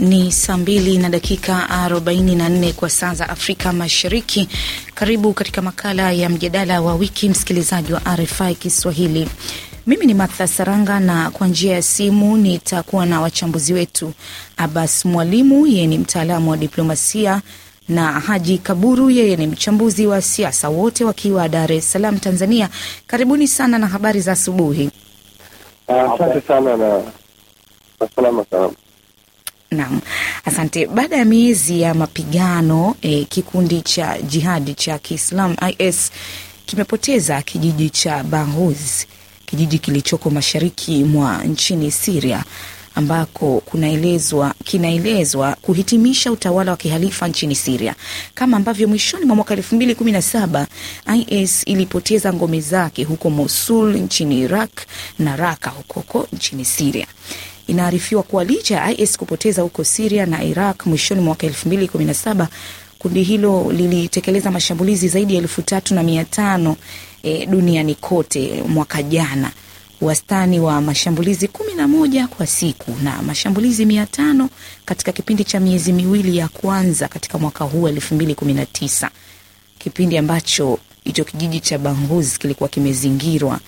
Ni saa mbili na dakika 44 kwa saa za Afrika Mashariki. Karibu katika makala ya mjadala wa wiki, msikilizaji wa RFI Kiswahili. Mimi ni Martha Saranga na kwa njia ya simu nitakuwa na wachambuzi wetu Abbas Mwalimu, yeye ni mtaalamu wa diplomasia na Haji Kaburu, yeye ni mchambuzi wa siasa, wote wakiwa Dar es Salaam, Tanzania. Karibuni sana na habari za asubuhi. Asante uh, sana na salama salama. Naam, asante. Baada ya miezi ya mapigano eh, kikundi cha jihadi cha Kiislam IS kimepoteza kijiji cha Bahuz, kijiji kilichoko mashariki mwa nchini Syria ambako kunaelezwa kinaelezwa kuhitimisha utawala wa kihalifa nchini Syria, kama ambavyo mwishoni mwa mwaka elfu mbili kumi na saba IS ilipoteza ngome zake huko Mosul nchini Iraq na Raka hukoko nchini Syria. Inaarifiwa kuwa licha ya IS kupoteza huko Siria na Iraq mwishoni mwa mwaka elfu mbili kumi na saba kundi hilo lilitekeleza mashambulizi zaidi ya elfu tatu na mia tano e, duniani kote mwaka jana. Wastani wa mashambulizi kumi na moja kwa siku na mashambulizi mia tano katika kipindi cha miezi miwili ya kwanza katika mwaka huu elfu mbili kumi na tisa. Kipindi ambacho hicho kijiji cha Banghuz kilikuwa kimezingirwa,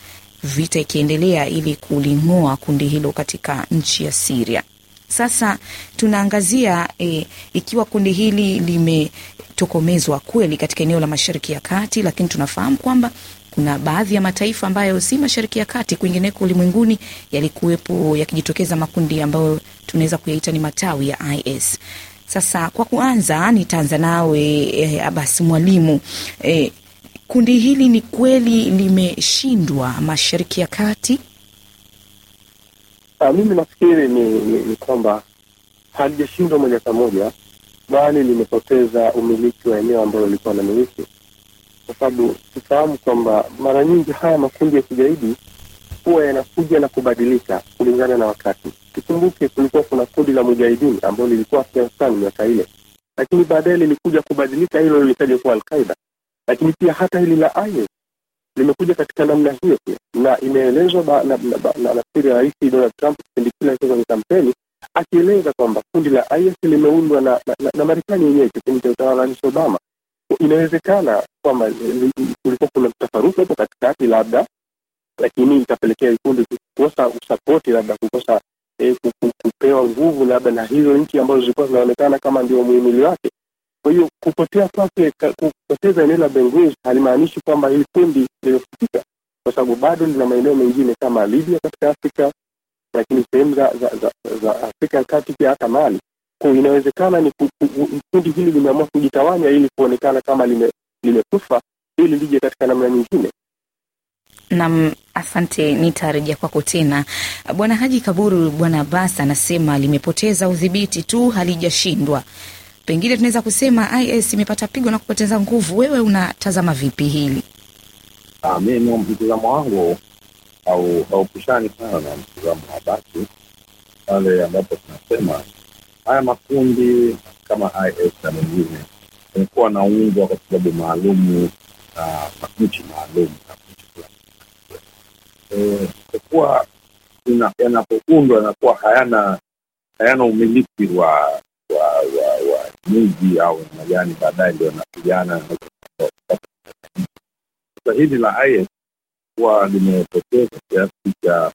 vita ikiendelea ili kuling'oa kundi hilo katika nchi ya Siria. Sasa tunaangazia e, ikiwa kundi hili limetokomezwa kweli katika eneo la Mashariki ya Kati, lakini tunafahamu kwamba kuna baadhi ya mataifa ambayo si Mashariki ya Kati, kwingineko ulimwenguni yalikuwepo yakijitokeza makundi ambayo tunaweza kuyaita ni matawi ya IS. Sasa kwa kuanza, nitaanza nawe e, Abasi Mwalimu, eh, kundi hili ni kweli limeshindwa Mashariki ya Kati? Uh, mimi nafikiri ni, ni, ni kwamba halijashindwa moja kwa moja, bali limepoteza umiliki wa eneo ambalo lilikuwa na miliki kwa sababu tufahamu kwamba mara nyingi haya makundi ya kigaidi huwa yanakuja na kubadilika kulingana na wakati. Tukumbuke kulikuwa kuna kundi la mujahidini ambalo lilikuwa Afghanistan miaka ile, lakini baadaye lilikuja kubadilika, hilo lilitaja kuwa Alqaida. Lakini pia hata hili la IS limekuja katika namna hiyo pia, na imeelezwa nafikiri Rais Donald Trump kipindi kile akiwa kwenye kampeni akieleza kwamba kundi la IS limeundwa na, na, na, na Marekani yenyewe kipindi cha utawala wa Rais Obama inawezekana kwamba kulikuwa kuna mtafaruku hapo katikati labda, lakini ikapelekea vikundi kukosa usapoti, labda kukosa eh, kupewa nguvu labda na hizo nchi ambazo zilikuwa zinaonekana kama ndio muhimili wake. Kwa hiyo kupotea kwake, kupoteza eneo la Benghazi halimaanishi kwamba hili kundi limefutika, kwa sababu bado lina maeneo mengine kama Libya katika Afrika, lakini sehemu za, za, za, za Afrika ya kati pia hata Mali kwa inawezekana ni kundi hili limeamua kujitawanya ili kuonekana kama lime, limekufa ili lije katika namna nyingine. Nam, asante. Nitarejea kwako tena Bwana Haji Kaburu. Bwana Abbas anasema limepoteza udhibiti tu, halijashindwa. Pengine tunaweza kusema IS imepata pigo na kupoteza nguvu. Wewe unatazama vipi hili? Mimi mtizamo wangu au haupishani sana na mtizamo wa Abasi pale ambapo tunasema haya makundi kama IS na mengine amekuwa naundwa kwa sababu maalumu na makuchi maalum na kuchi fulani, kwa kuwa yanapoundwa yanakuwa hayana hayana umiliki wa wa miji au namna gani, baadaye ndio anapigana. Sasa hili la IS kuwa limepoteza kiasi cha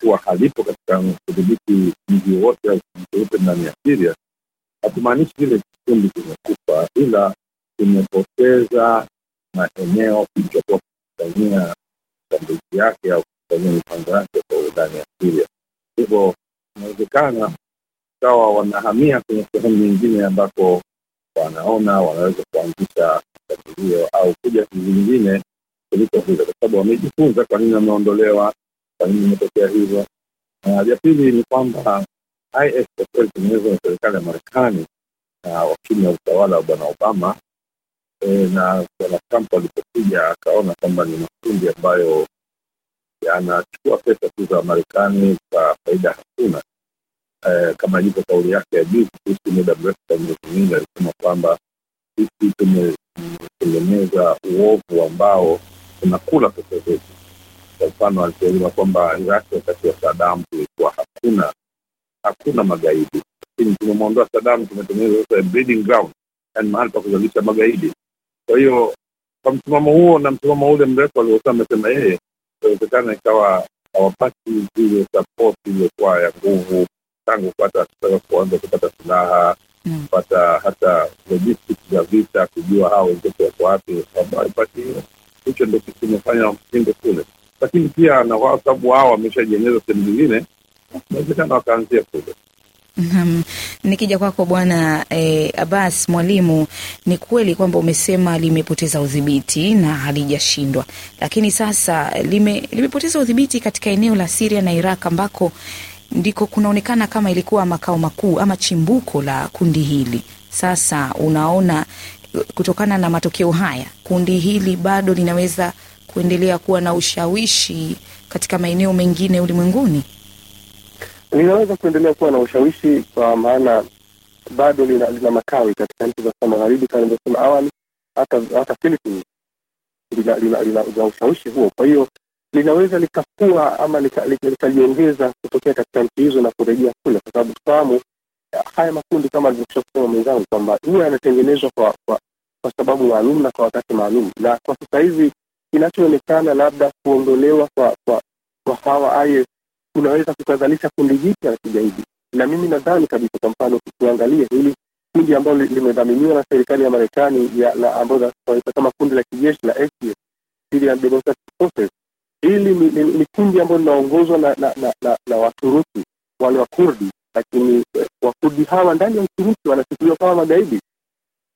kuwa halipo katika kudhibiti mji wote au wote ndani ya Siria, hakumaanishi vile kikundi kimekufa, ila kimepoteza maeneo kilichokuwa kufanyia shambulizi yake au kufanyia mipango yake kwa ndani ya Siria. Hivyo inawezekana ikawa wanahamia kwenye sehemu nyingine ambako wanaona wanaweza kuanzisha hiyo au kuja zingine kuliko hizo, kwa sababu wamejifunza kwa nini wameondolewa kwa nini imetokea hivyo. Na ya pili ni kwamba IS kwa kweli tengenezwa na serikali ya Marekani na chini ya utawala wa bwana Obama e, na bwana Trump alipokuja akaona kwamba ni makundi ambayo yanachukua pesa tu za Marekani kwa faida hakuna. E, kama ilivyo kauli yake ya juu kuhusu muda mrefu kwa miezi mingi, alisema kwamba sisi tumetengeneza uovu ambao tunakula pesa zetu. Kwa mfano alisema kwamba Iraq wakati wa Sadamu kulikuwa hakuna hakuna magaidi, lakini tumemwondoa Sadamu, tumetengeneza sasa breeding ground, yani mahali pa kuzalisha magaidi. Kwa hiyo kwa msimamo huo na msimamo ule mrefu aliokuwa amesema yeye, inawezekana ikawa hawapati zile sapoti iliyokuwa ya nguvu tangu kupata kutaka kuanza kupata silaha Mm. kupata hata logistics za vita, kujua hao wenzetu wako wapi. Hicho ndo kimefanya mshinde kule, lakini pia na kwa sababu wao wameshajieneza sehemu zingine, inawezekana wakaanzia kule. Naam, nikija kwako bwana eh, Abbas mwalimu, ni kweli kwamba umesema limepoteza udhibiti na halijashindwa, lakini sasa lime, limepoteza udhibiti katika eneo la Syria na Iraq ambako ndiko kunaonekana kama ilikuwa makao makuu ama chimbuko la kundi hili. Sasa unaona, kutokana na matokeo haya, kundi hili bado linaweza kuendelea kuwa na ushawishi katika maeneo mengine ulimwenguni? linaweza kuendelea kuwa na ushawishi kwa maana bado lina, lina matawi katika nchi za magharibi kama nilivyosema awali, hata hata Philippines lina, lina, lina, lina ushawishi huo. Kwa hiyo linaweza likakua ama likajiongeza lika, lika kutokea katika nchi hizo na kurejea kule, kwa sababu tufahamu haya makundi kama alivyokwisha kusema mwenzangu kwamba huwa yanatengenezwa kwa, kwa, kwa sababu maalum na kwa wakati maalum, na kwa sasa hivi kinachoonekana labda kuondolewa kwa, kwa, kwa hawa IS kunaweza kukazalisha kundi jipya la kigaidi, na mimi nadhani kabisa, kwa mfano tukiangalia hili kundi ambalo limedhaminiwa na serikali ya Marekani ambayo kama kundi la kijeshi la SDF, Syrian Democratic Forces, hili ni, ni, ni kundi ambalo linaongozwa na, na, na, na, na Waturuki wale Wakurdi, lakini Wakurdi hawa ndani ya Uturuki wanachukuliwa kama magaidi.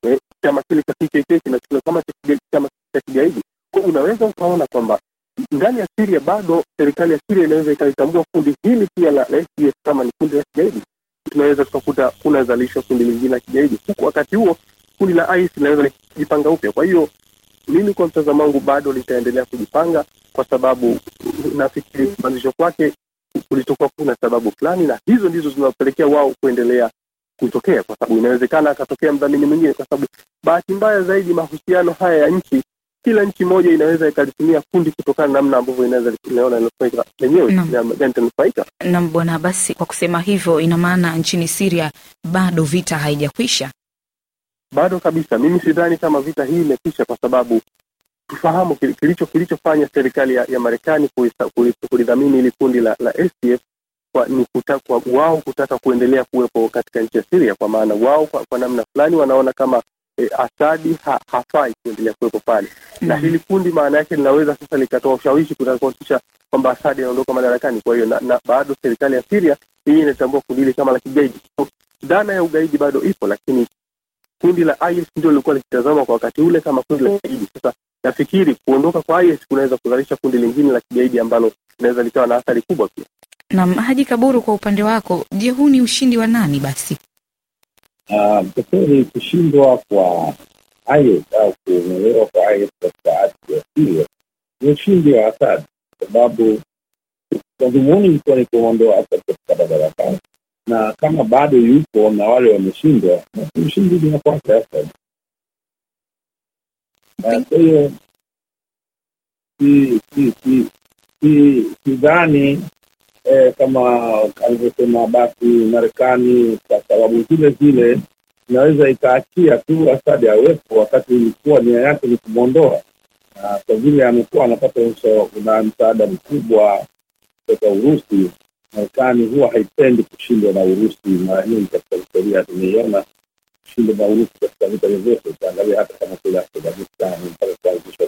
Eh, chama kile cha PKK kinachukuliwa kama chama cha kigaidi. Unaweza ukaona kwamba ndani ya Syria bado serikali ya Syria inaweza ikalitambua kundi hili pia la SDF kama ni kundi la kigaidi. Tunaweza tukakuta kunazalishwa kundi lingine la kigaidi, huku wakati huo kundi la IS linaweza likijipanga upya. Kwa hiyo mimi kwa mtazamo wangu bado litaendelea kujipanga, kwa sababu nafikiri kuanzishwa kwake kulitokuwa kuna sababu fulani, na hizo ndizo zinawapelekea wao kuendelea kutokea, kwa sababu inawezekana akatokea mdhamini mwingine, kwa sababu bahati mbaya zaidi mahusiano haya ya nchi kila nchi moja inaweza ikalitumia kundi kutokana na namna ambavyo inaweza inaona inanufaika lenyewe gani itanufaika. Naam, bwana, basi kwa kusema hivyo, ina maana nchini Syria bado vita haijakwisha? Bado kabisa, mimi sidhani kama vita hii imekwisha, kwa sababu tufahamu kilicho kilichofanya serikali ya, ya Marekani kulidhamini hili kundi la, la SDF kwa, ni kuta, kwa wao kutaka kuendelea kuwepo katika nchi ya Syria, kwa maana wao kwa, kwa namna fulani wanaona kama E, Asadi ha, hafai kuendelea kuwepo pale mm. na hili kundi maana yake linaweza sasa likatoa ushawishi kuhakikisha kwamba Asadi anaondoka madarakani. Kwa hiyo na, na bado serikali ya Syria hii inatambua kundi hili kama la kigaidi. So, dhana ya ugaidi bado ipo, lakini kundi la IS ndio lilikuwa likitazama kwa wakati ule kama kundi la kigaidi. Sasa nafikiri kuondoka kwa IS kunaweza kuzalisha kundi lingine la kigaidi ambalo linaweza likawa na athari kubwa pia. Naam, Haji Kaburu, kwa upande wako, je, huu ni ushindi wa nani basi? kwa kweli kushindwa kwa IS au kuongolewa kwa IS katika ardhi ya Siria ni ushindi wa Asad, kwa sababu madhumuni ilikuwa ni kuondoa Asad katika madarakani, na kama bado yupo na wale wameshindwa, basi ushindi ni wa kwake Assad. Kwa hiyo sidhani eh, kama alivyosema basi Marekani kwa sababu zile zile inaweza ikaachia tu Asadi awepo, wakati ilikuwa nia yake ni kumwondoa, na kwa vile amekuwa anapata na msaada mkubwa kutoka Urusi. Marekani huwa haipendi kushindwa na Urusi. Mara nyingi katika historia tumeiona kushindwa na Urusi katika vita vyovyote. Utaangalia hata kama kule Afghanistan mpaka kuanzishwa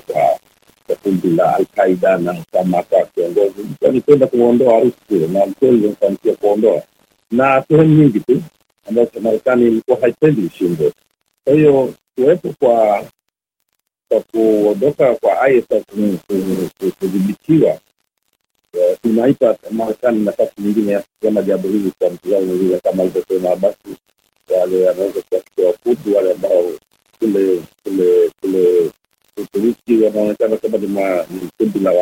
kwa kundi la Alqaida na Osama akawa kiongozi alikwenda kuondoa Urusi kule, na kweli limefanikiwa kuondoa, na sehemu nyingi tu ambazo Marekani ilikuwa haipendi ishindwe. Kwa hiyo kuwepo kwa kwa kuondoka kwa ISIS kudhibitiwa kunaipa Marekani nafasi nyingine ya kusema jambo hili kwa mtizamo mwingine, kama alivyosema basi wale wanaweza kuwafikia Wakurdi wale ambao kule kule kule Uturuki wanaonekana kama ni kundi la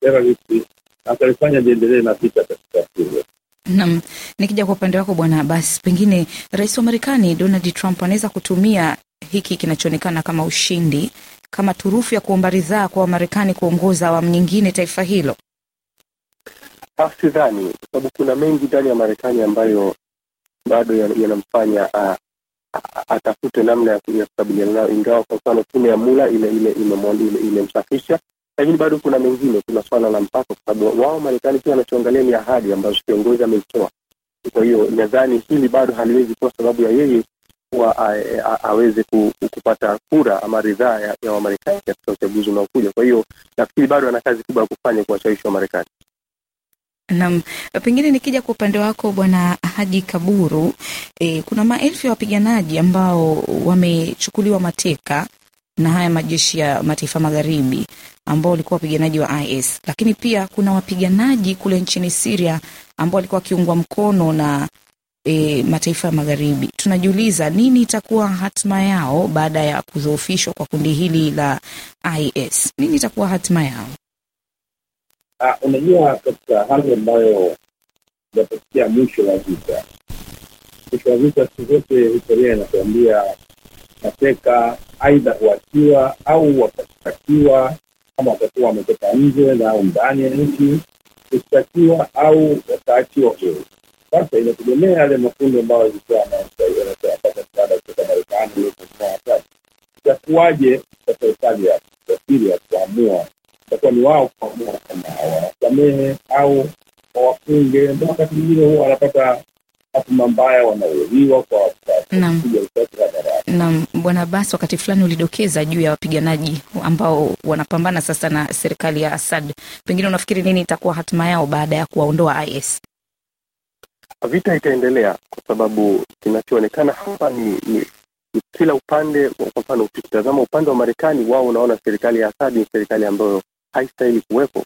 teroristi, atalifanya liendelee na vita katika Syria. Naam, nikija kwa upande wako bwana Abbas, pengine rais wa Marekani Donald Trump anaweza kutumia hiki kinachoonekana kama ushindi kama turufu ya kuomba ridhaa kwa Wamarekani kuongoza awamu nyingine taifa hilo. Sidhani, kwa sababu kuna mengi ndani ya Marekani ambayo bado yanamfanya ya atafute namna ya kukabiliana nayo, ingawa kwa mfano tume ya Mula imemsafisha ime, ime, ime lakini bado kuna mengine. Kuna swala la mpaka, kwa sababu wao Marekani pia wanachoangalia ni ahadi ambazo kiongozi amezitoa. Kwa hiyo nadhani hili bado haliwezi kuwa sababu ya yeye kuwa aweze kupata kura ama ridhaa ya, ya Wamarekani katika uchaguzi unaokuja. Kwa hiyo nafikiri bado ana kazi kubwa ya kufanya kuwashawishi Wamarekani. Naam, pengine nikija kwa upande wako Bwana Haji Kaburu, e, kuna maelfu ya wapiganaji ambao wamechukuliwa mateka na haya majeshi ya mataifa magharibi ambao walikuwa wapiganaji wa IS, lakini pia kuna wapiganaji kule nchini Syria ambao walikuwa wakiungwa mkono na e, mataifa ya magharibi. Tunajiuliza nini itakuwa hatima yao baada ya kudhoofishwa kwa kundi hili la IS? Nini itakuwa hatima yao? Uh, unajua katika hali ambayo inapofikia mwisho wa vita, mwisho wa vita, siku zote historia inatuambia mateka aidha huachiwa au wakashtakiwa kama watakuwa wametoka nje na au ndani ya nchi, kushtakiwa au wataachiwa huru. Sasa inategemea yale makundi ambayo yalikuwa yanapata msaada kutoka Marekani watatu, itakuwaje kwa serikali ya Siria kuamua itakuwa ni wao kuamua kama wanasamehe au wawafunge. Ndo wakati mwingine huwa wanapata hatima mbaya, wanauliwa kwa kupiga risasi. Naam, Bwana Abbas, wakati fulani ulidokeza juu ya wapiganaji ambao wanapambana sasa na serikali ya Assad. Pengine unafikiri nini itakuwa hatima yao baada ya kuwaondoa IS? Vita itaendelea kwa sababu kinachoonekana hapa ni, ni ni kila upande. Kwa mfano, ukitazama upande wa Marekani, wao unaona serikali ya Asadi ni serikali ambayo haistahili kuwepo,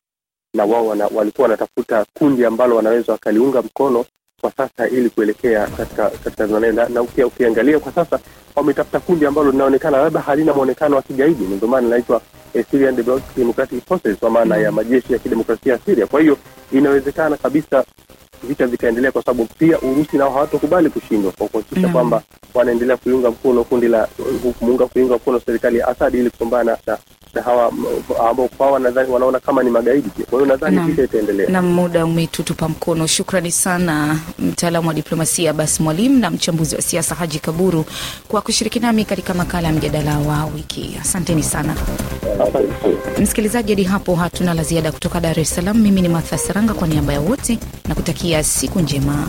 na wao wana, walikuwa wanatafuta kundi ambalo wanaweza wakaliunga mkono kwa sasa ili kuelekea katika katika na, na ukia, ukiangalia kwa sasa wametafuta kundi ambalo linaonekana labda halina mwonekano wa kigaidi, ndio maana linaitwa eh, Syrian Democratic Forces kwa maana mm. ya majeshi ya kidemokrasia ya Syria. Kwa hiyo inawezekana kabisa vita vitaendelea kwa sababu pia Urusi nao hawatokubali kushindwa kwa kuhakikisha Mm. kwamba wanaendelea kuiunga mkono kundi la kumuunga kuiunga mkono serikali ya Asadi ili kupambana na, na hawa ambao kwao nadhani wanaona kama ni magaidi pia. Kwa hiyo nadhani vita itaendelea. na muda umetutupa mkono. Shukrani sana mtaalamu wa diplomasia Bas Mwalimu na mchambuzi wa siasa Haji Kaburu kwa kushiriki nami katika makala ya mjadala wa wiki. Asanteni sana msikilizaji. Hadi hapo hatuna la ziada kutoka Dar es Salaam. Mimi ni Martha Saranga kwa niaba ya wote na kutakia siku njema.